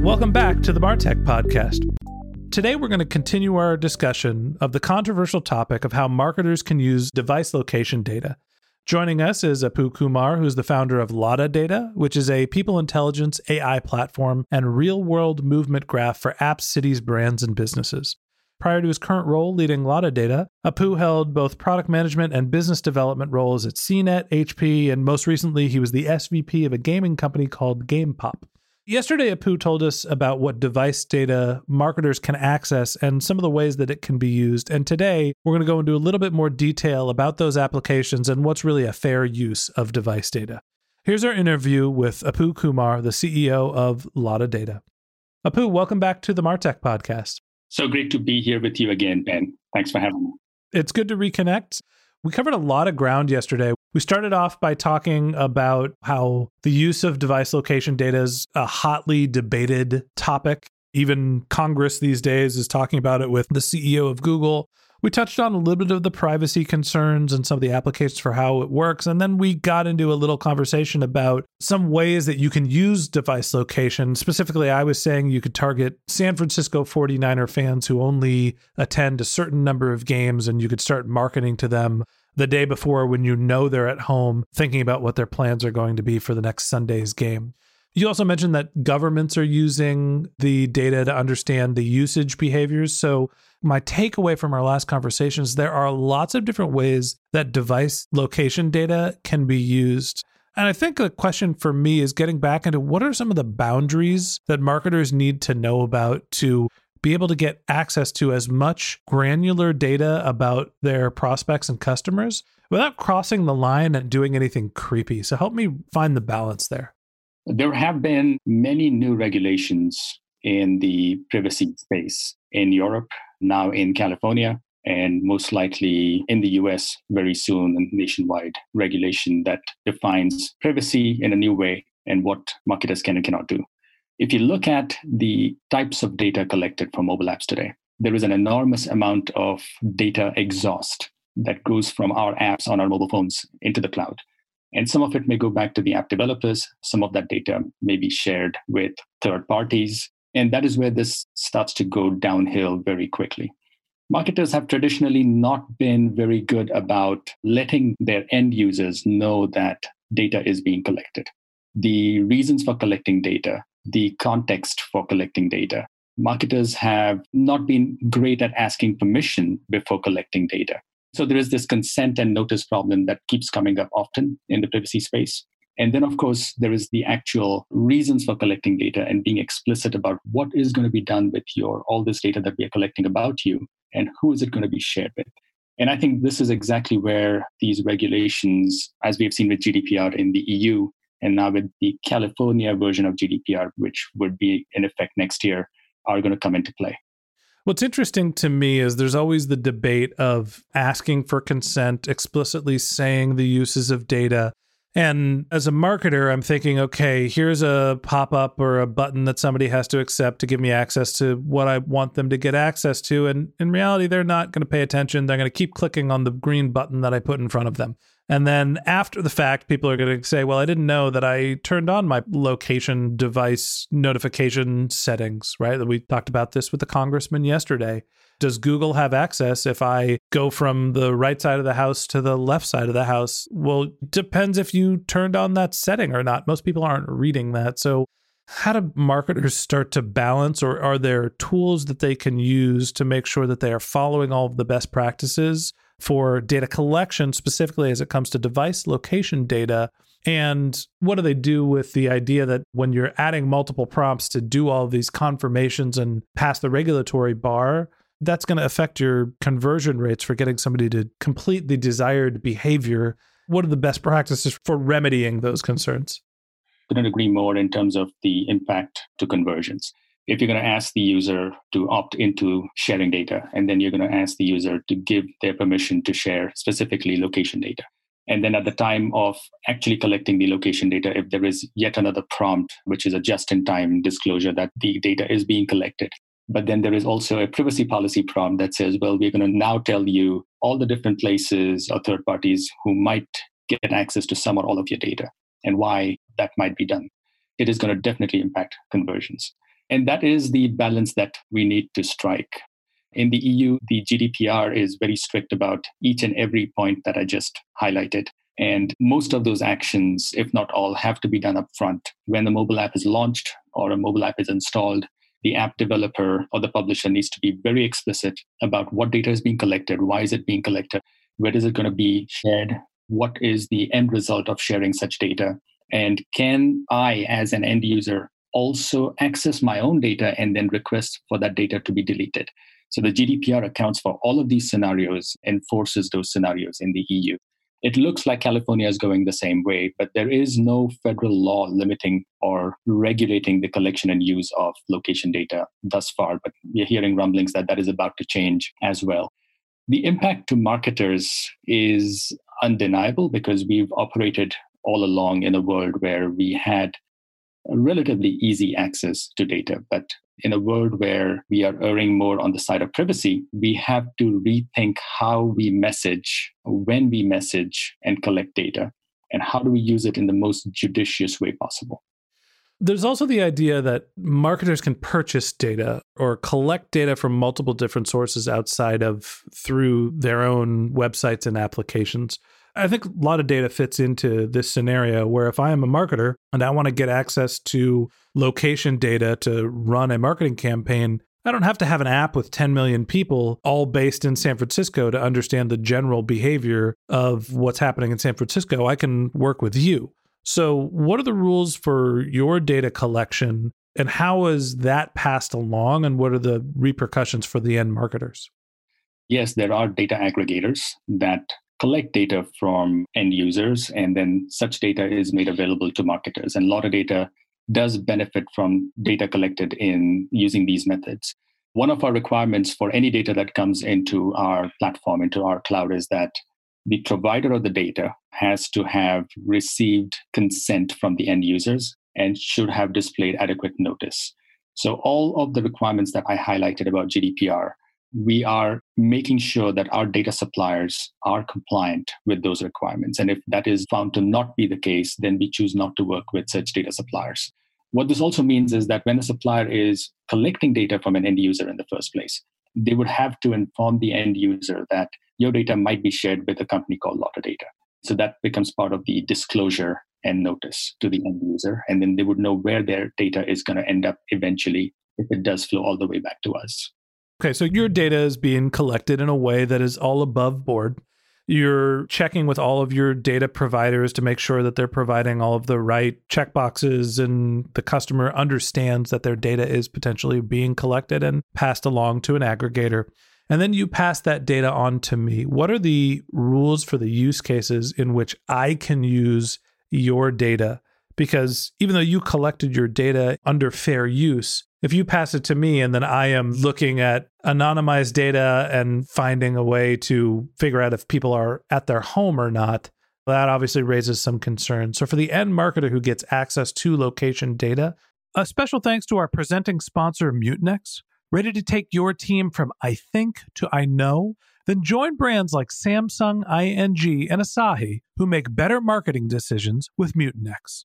Welcome back to the Martech Podcast. Today, we're going to continue our discussion of the controversial topic of how marketers can use device location data. Joining us is Apu Kumar, who's the founder of LotaData, which is a people intelligence AI platform and real world movement graph for apps, cities, brands, and businesses. Prior to his current role leading LotaData, Apu held both product management and business development roles at CNET, HP, and most recently, he was the SVP of a gaming company called GamePop. Yesterday, Apu told us about what device data marketers can access and some of the ways that it can be used. And today, we're going to go into a little bit more detail about those applications and what's really a fair use of device data. Here's our interview with Apu Kumar, the CEO of LotaData. Apu, welcome back to the Martech podcast. So great to be here with you again, Ben. Thanks for having me. It's good to reconnect. We covered a lot of ground yesterday. We started off by talking about how the use of device location data is a hotly debated topic. Even Congress these days is talking about it with the CEO of Google. We touched on a little bit of the privacy concerns and some of the applications for how it works. And then we got into a little conversation about some ways that you can use device location. Specifically, I was saying you could target San Francisco 49er fans who only attend a certain number of games and you could start marketing to them the day before when you know they're at home thinking about what their plans are going to be for the next Sunday's game. You also mentioned that governments are using the data to understand the usage behaviors. So, my takeaway from our last conversation is there are lots of different ways that device location data can be used. And I think the question for me is getting back into what are some of the boundaries that marketers need to know about to be able to get access to as much granular data about their prospects and customers without crossing the line and doing anything creepy. So help me find the balance there. There have been many new regulations in the privacy space in Europe, now in California, and most likely in the US very soon, and nationwide regulation that defines privacy in a new way and what marketers can and cannot do. If you look at the types of data collected from mobile apps today, there is an enormous amount of data exhaust that goes from our apps on our mobile phones into the cloud. And some of it may go back to the app developers. Some of that data may be shared with third parties. And that is where this starts to go downhill very quickly. Marketers have traditionally not been very good about letting their end users know that data is being collected. The reasons for collecting data the context for collecting data. Marketers have not been great at asking permission before collecting data. So there is this consent and notice problem that keeps coming up often in the privacy space. And then, of course, there is the actual reasons for collecting data and being explicit about what is going to be done with your all this data that we are collecting about you and who is it going to be shared with. And I think this is exactly where these regulations, as we have seen with GDPR in the EU, and now with the California version of GDPR, which would be in effect next year, are going to come into play. What's interesting to me is there's always the debate of asking for consent, explicitly saying the uses of data. And as a marketer, I'm thinking, okay, here's a pop up or a button that somebody has to accept to give me access to what I want them to get access to. And in reality, they're not going to pay attention. They're going to keep clicking on the green button that I put in front of them. And then after the fact, people are going to say, well, I didn't know that I turned on my location device notification settings, right? We talked about this with the congressman yesterday. Does Google have access if I go from the right side of the house to the left side of the house? Well, depends if you turned on that setting or not. Most people aren't reading that. So, how do marketers start to balance, or are there tools that they can use to make sure that they are following all of the best practices for data collection, specifically as it comes to device location data? And what do they do with the idea that when you're adding multiple prompts to do all these confirmations and pass the regulatory bar, that's going to affect your conversion rates for getting somebody to complete the desired behavior. What are the best practices for remedying those concerns? Couldn't agree more in terms of the impact to conversions. If you're going to ask the user to opt into sharing data, and then you're going to ask the user to give their permission to share specifically location data. And then at the time of actually collecting the location data, if there is yet another prompt, which is a just in time disclosure that the data is being collected, but then there is also a privacy policy prompt that says, well, we're going to now tell you all the different places or third parties who might get access to some or all of your data and why that might be done. It is going to definitely impact conversions. And that is the balance that we need to strike. In the EU, the GDPR is very strict about each and every point that I just highlighted. And most of those actions, if not all, have to be done up front. When the mobile app is launched or a mobile app is installed, the app developer or the publisher needs to be very explicit about what data is being collected, why is it being collected, where is it going to be shared, what is the end result of sharing such data, and can I, as an end user, also access my own data and then request for that data to be deleted. So the GDPR accounts for all of these scenarios, enforces those scenarios in the EU. It looks like California is going the same way, but there is no federal law limiting or regulating the collection and use of location data thus far. But we're hearing rumblings that that is about to change as well. The impact to marketers is undeniable because we've operated all along in a world where we had relatively easy access to data. But in a world where we are erring more on the side of privacy, we have to rethink how we message, when we message and collect data, and how do we use it in the most judicious way possible. There's also the idea that marketers can purchase data or collect data from multiple different sources outside of through their own websites and applications. I think a lot of data fits into this scenario where if I am a marketer and I want to get access to location data to run a marketing campaign, I don't have to have an app with 10 million people all based in San Francisco to understand the general behavior of what's happening in San Francisco. I can work with you. So, what are the rules for your data collection and how is that passed along and what are the repercussions for the end marketers? Yes, there are data aggregators that collect data from end users, and then such data is made available to marketers. And a lot of data does benefit from data collected in using these methods. One of our requirements for any data that comes into our platform, into our cloud, is that the provider of the data has to have received consent from the end users and should have displayed adequate notice. So, all of the requirements that I highlighted about GDPR we are making sure that our data suppliers are compliant with those requirements. And if that is found to not be the case, then we choose not to work with such data suppliers. What this also means is that when a supplier is collecting data from an end user in the first place, they would have to inform the end user that your data might be shared with a company called LotaData. So that becomes part of the disclosure and notice to the end user. And then they would know where their data is going to end up eventually if it does flow all the way back to us. Okay, so your data is being collected in a way that is all above board. You're checking with all of your data providers to make sure that they're providing all of the right checkboxes and the customer understands that their data is potentially being collected and passed along to an aggregator. And then you pass that data on to me. What are the rules for the use cases in which I can use your data? Because even though you collected your data under fair use, if you pass it to me and then I am looking at anonymized data and finding a way to figure out if people are at their home or not, That obviously raises some concerns. So, for the end marketer who gets access to location data, a special thanks to our presenting sponsor, Mutinex. Ready to take your team from I think to I know? Then join brands like Samsung, ING, and Asahi who make better marketing decisions with Mutinex.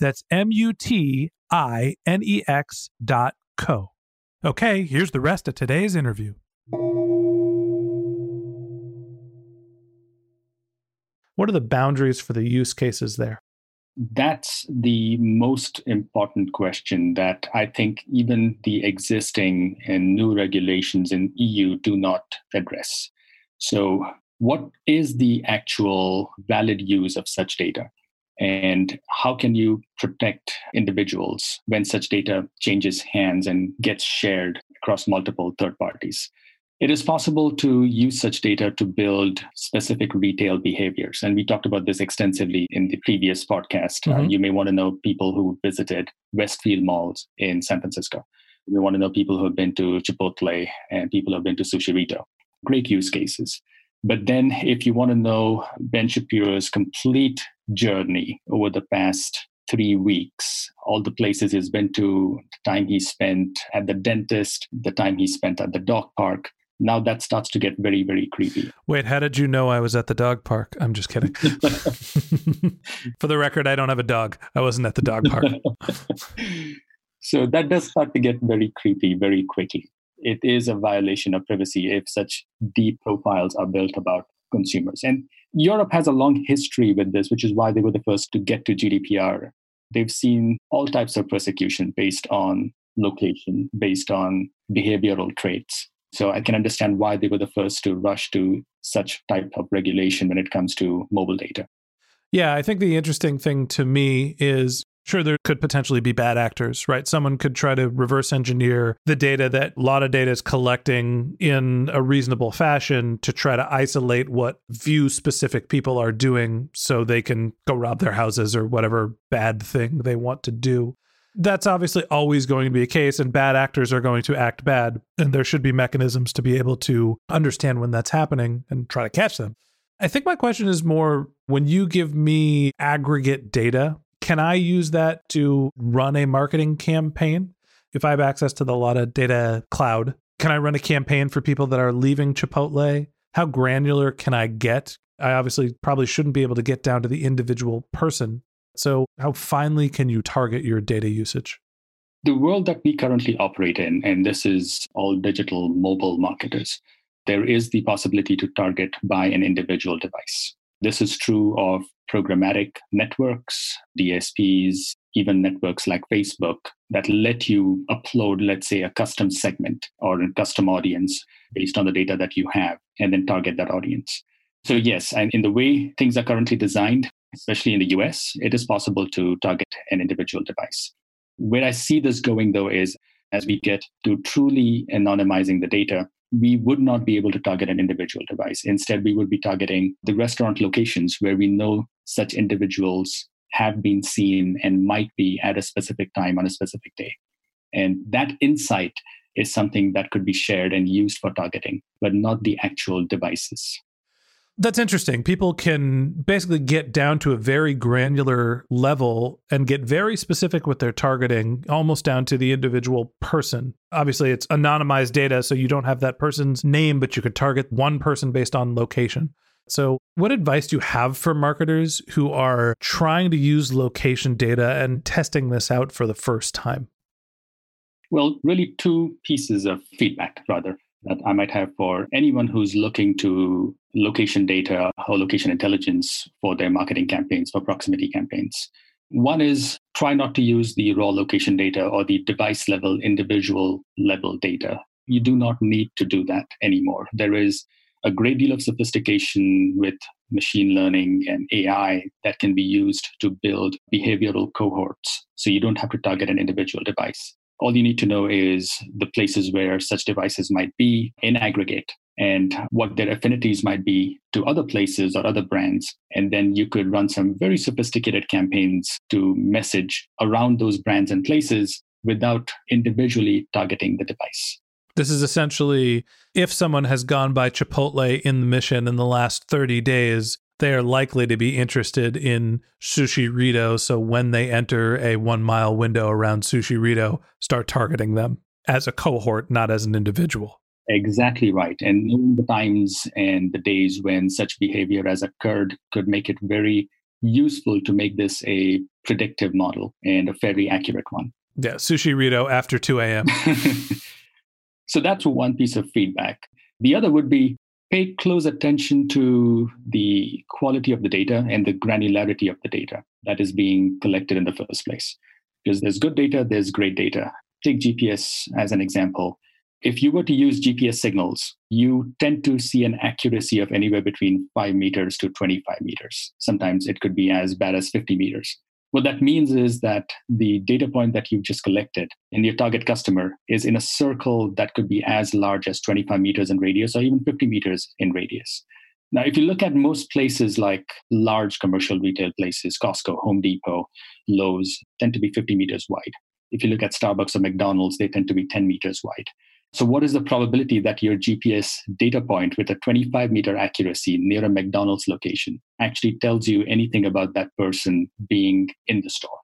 That's M U T I N E X dot co. Okay, here's the rest of today's interview. What are the boundaries for the use cases there? That's the most important question that I think even the existing and new regulations in EU do not address. So, what is the actual valid use of such data? And how can you protect individuals when such data changes hands and gets shared across multiple third parties? It is possible to use such data to build specific retail behaviors. And we talked about this extensively in the previous podcast. Uh, mm-hmm. Uh, you may want to know people who visited Westfield malls in San Francisco. You may want to know people who have been to Chipotle and people who have been to Sushirrito. Great use cases. But then, if you want to know Ben Shapiro's complete journey over the past three weeks, all the places he's been to, the time he spent at the dentist, the time he spent at the dog park, now that starts to get very very creepy. Wait how did you know i was at the dog park? I'm just kidding. For the record i don't have a dog. I wasn't at the dog park. So that does start to get very creepy very quickly it is a violation of privacy if such deep profiles are built about consumers. And europe has a long history with this which is why they were the first to get to gdpr they've seen all types of persecution based on location based on behavioral traits. So I can understand why they were the first to rush to such type of regulation when it comes to mobile data. Yeah, I think the interesting thing to me is sure there could potentially be bad actors, right? Someone could try to reverse engineer the data that a lot of data is collecting in a reasonable fashion to try to isolate what view specific people are doing so they can go rob their houses or whatever bad thing they want to do that's obviously always going to be a case, and bad actors are going to act bad. And there should be mechanisms to be able to understand when that's happening and try to catch them. I think my question is more when you give me aggregate data, can I use that to run a marketing campaign? If I have access to the LotaData Cloud, can I run a campaign for people that are leaving Chipotle? How granular can I get? I obviously probably shouldn't be able to get down to the individual person, so, how finely can you target your data usage? The world that we currently operate in, and this is all digital mobile marketers, there is the possibility to target by an individual device. This is true of programmatic networks, DSPs, even networks like Facebook that let you upload, let's say, a custom segment or a custom audience based on the data that you have and then target that audience. So, yes, and in the way things are currently designed, especially in the US, it is possible to target an individual device. Where I see this going, though, is as we get to truly anonymizing the data, we would not be able to target an individual device. Instead, we would be targeting the restaurant locations where we know such individuals have been seen and might be at a specific time on a specific day. And that insight is something that could be shared and used for targeting, but not the actual devices. That's interesting. People can basically get down to a very granular level and get very specific with their targeting, almost down to the individual person. Obviously, it's anonymized data, so you don't have that person's name, but you could target one person based on location. So, what advice do you have for marketers who are trying to use location data and testing this out for the first time? Well, really, two pieces of feedback, rather, that I might have for anyone who's looking to location data or location intelligence for their marketing campaigns, for proximity campaigns. One is try not to use the raw location data or the device level, individual level data. You do not need to do that anymore. There is a great deal of sophistication with machine learning and AI that can be used to build behavioral cohorts. So you don't have to target an individual device. All you need to know is the places where such devices might be in aggregate and what their affinities might be to other places or other brands. And then you could run some very sophisticated campaigns to message around those brands and places without individually targeting the device. This is essentially if someone has gone by Chipotle in the mission in the last 30 days, they are likely to be interested in Sushirrito. So when they enter a one mile window around Sushirrito, start targeting them as a cohort, not as an individual. Exactly right. And knowing the times and the days when such behavior has occurred could make it very useful to make this a predictive model and a fairly accurate one. Yeah, Sushirrito after 2 a.m. so that's one piece of feedback. The other would be pay close attention to the quality of the data and the granularity of the data that is being collected in the first place. Because there's good data, there's great data. Take GPS as an example if you were to use GPS signals, you tend to see an accuracy of anywhere between 5 meters to 25 meters. Sometimes it could be as bad as 50 meters. What that means is that the data point that you've just collected in your target customer is in a circle that could be as large as 25 meters in radius or even 50 meters in radius. Now, if you look at most places like large commercial retail places, Costco, Home Depot, Lowe's, tend to be 50 meters wide. If you look at Starbucks or McDonald's, they tend to be 10 meters wide. So, what is the probability that your GPS data point with a 25 meter accuracy near a McDonald's location actually tells you anything about that person being in the store?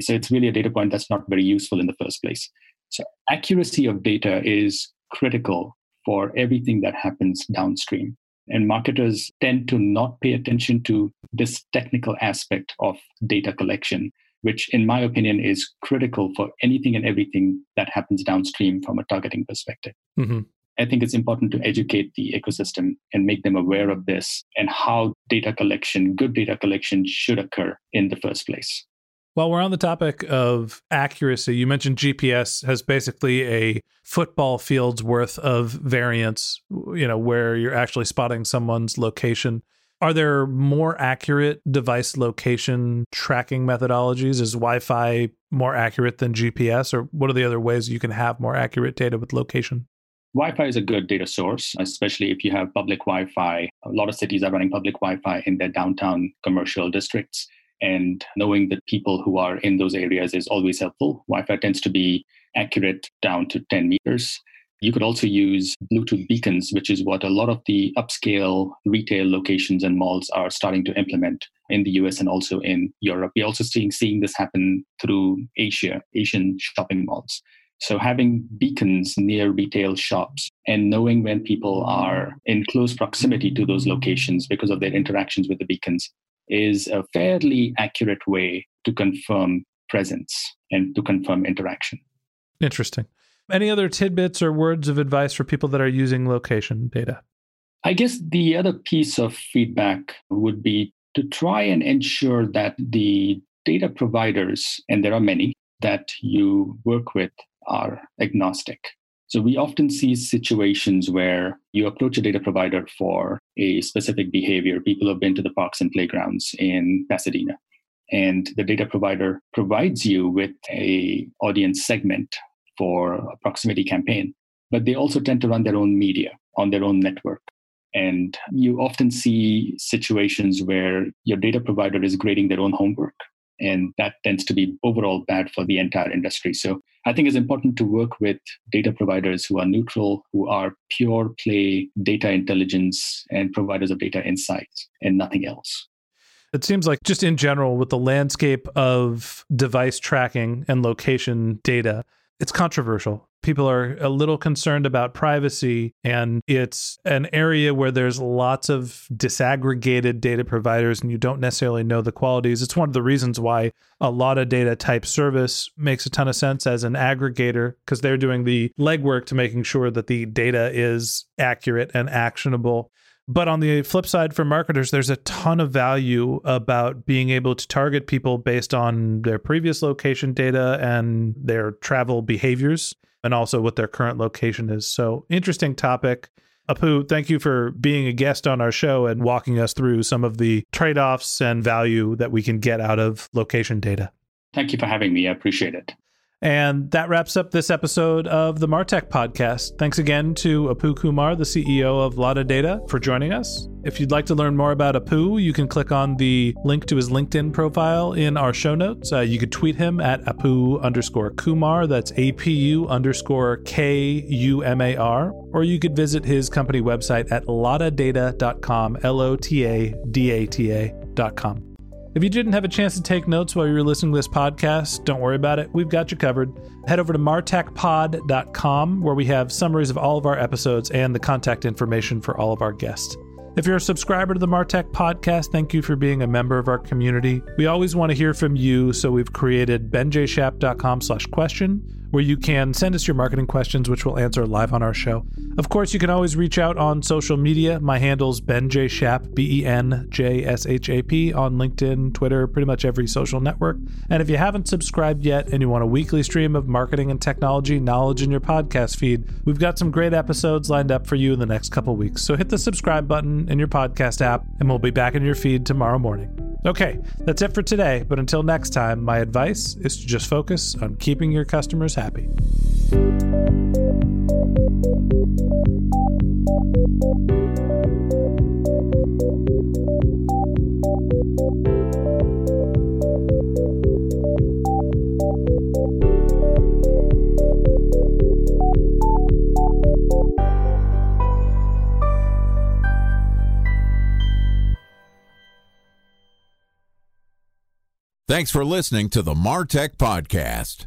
So, it's really a data point that's not very useful in the first place. So, accuracy of data is critical for everything that happens downstream. And marketers tend to not pay attention to this technical aspect of data collection which, in my opinion, is critical for anything and everything that happens downstream from a targeting perspective. Mm-hmm. I think it's important to educate the ecosystem and make them aware of this and how data collection, good data collection, should occur in the first place. While we're on the topic of accuracy, you mentioned GPS has basically a football field's worth of variance, you know, where you're actually spotting someone's location. Are there more accurate device location tracking methodologies? Is Wi Fi more accurate than GPS? Or what are the other ways you can have more accurate data with location? Wi Fi is a good data source, especially if you have public Wi Fi. A lot of cities are running public Wi Fi in their downtown commercial districts. And knowing the people who are in those areas is always helpful. Wi Fi tends to be accurate down to 10 meters. You could also use Bluetooth beacons, which is what a lot of the upscale retail locations and malls are starting to implement in the US and also in Europe. We're also seeing, seeing this happen through Asia, Asian shopping malls. So having beacons near retail shops and knowing when people are in close proximity to those locations because of their interactions with the beacons is a fairly accurate way to confirm presence and to confirm interaction. Interesting. Any other tidbits or words of advice for people that are using location data? I guess the other piece of feedback would be to try and ensure that the data providers, and there are many that you work with, are agnostic. So we often see situations where you approach a data provider for a specific behavior. People have been to the parks and playgrounds in Pasadena. And the data provider provides you with a audience segment for a proximity campaign, but they also tend to run their own media on their own network. And you often see situations where your data provider is grading their own homework And that tends to be overall bad for the entire industry. So I think it's important to work with data providers who are neutral, who are pure play data intelligence and providers of data insights and nothing else. It seems like, just in general, with the landscape of device tracking and location data, it's controversial. People are a little concerned about privacy, and it's an area where there's lots of disaggregated data providers, and you don't necessarily know the qualities. It's one of the reasons why a lot of data type service makes a ton of sense as an aggregator because they're doing the legwork to making sure that the data is accurate and actionable. But on the flip side, for marketers, there's a ton of value about being able to target people based on their previous location data and their travel behaviors, and also what their current location is. So, interesting topic. Apu, thank you for being a guest on our show and walking us through some of the trade offs and value that we can get out of location data. Thank you for having me. I appreciate it. And that wraps up this episode of the Martech podcast. Thanks again to Apu Kumar, the CEO of LotaData, for joining us. If you'd like to learn more about Apu, you can click on the link to his LinkedIn profile in our show notes. Uh, you could tweet him at Apu underscore Kumar. That's APU underscore K U M A R. Or you could visit his company website at lotadata.com, L O T A D A T A.com. If you didn't have a chance to take notes while you were listening to this podcast, don't worry about it. We've got you covered. Head over to martechpod.com where we have summaries of all of our episodes and the contact information for all of our guests. If you're a subscriber to the Martech podcast, thank you for being a member of our community. We always want to hear from you, so we've created benjshap.com slash question where you can send us your marketing questions, which we'll answer live on our show. Of course, you can always reach out on social media. My handle's Ben J. Shap, B E N J S H A P, on LinkedIn, Twitter, pretty much every social network. And if you haven't subscribed yet and you want a weekly stream of marketing and technology knowledge in your podcast feed, we've got some great episodes lined up for you in the next couple weeks. So hit the subscribe button in your podcast app, and we'll be back in your feed tomorrow morning. Okay, that's it for today, but until next time, my advice is to just focus on keeping your customers happy. Thanks for listening to the Martech Podcast,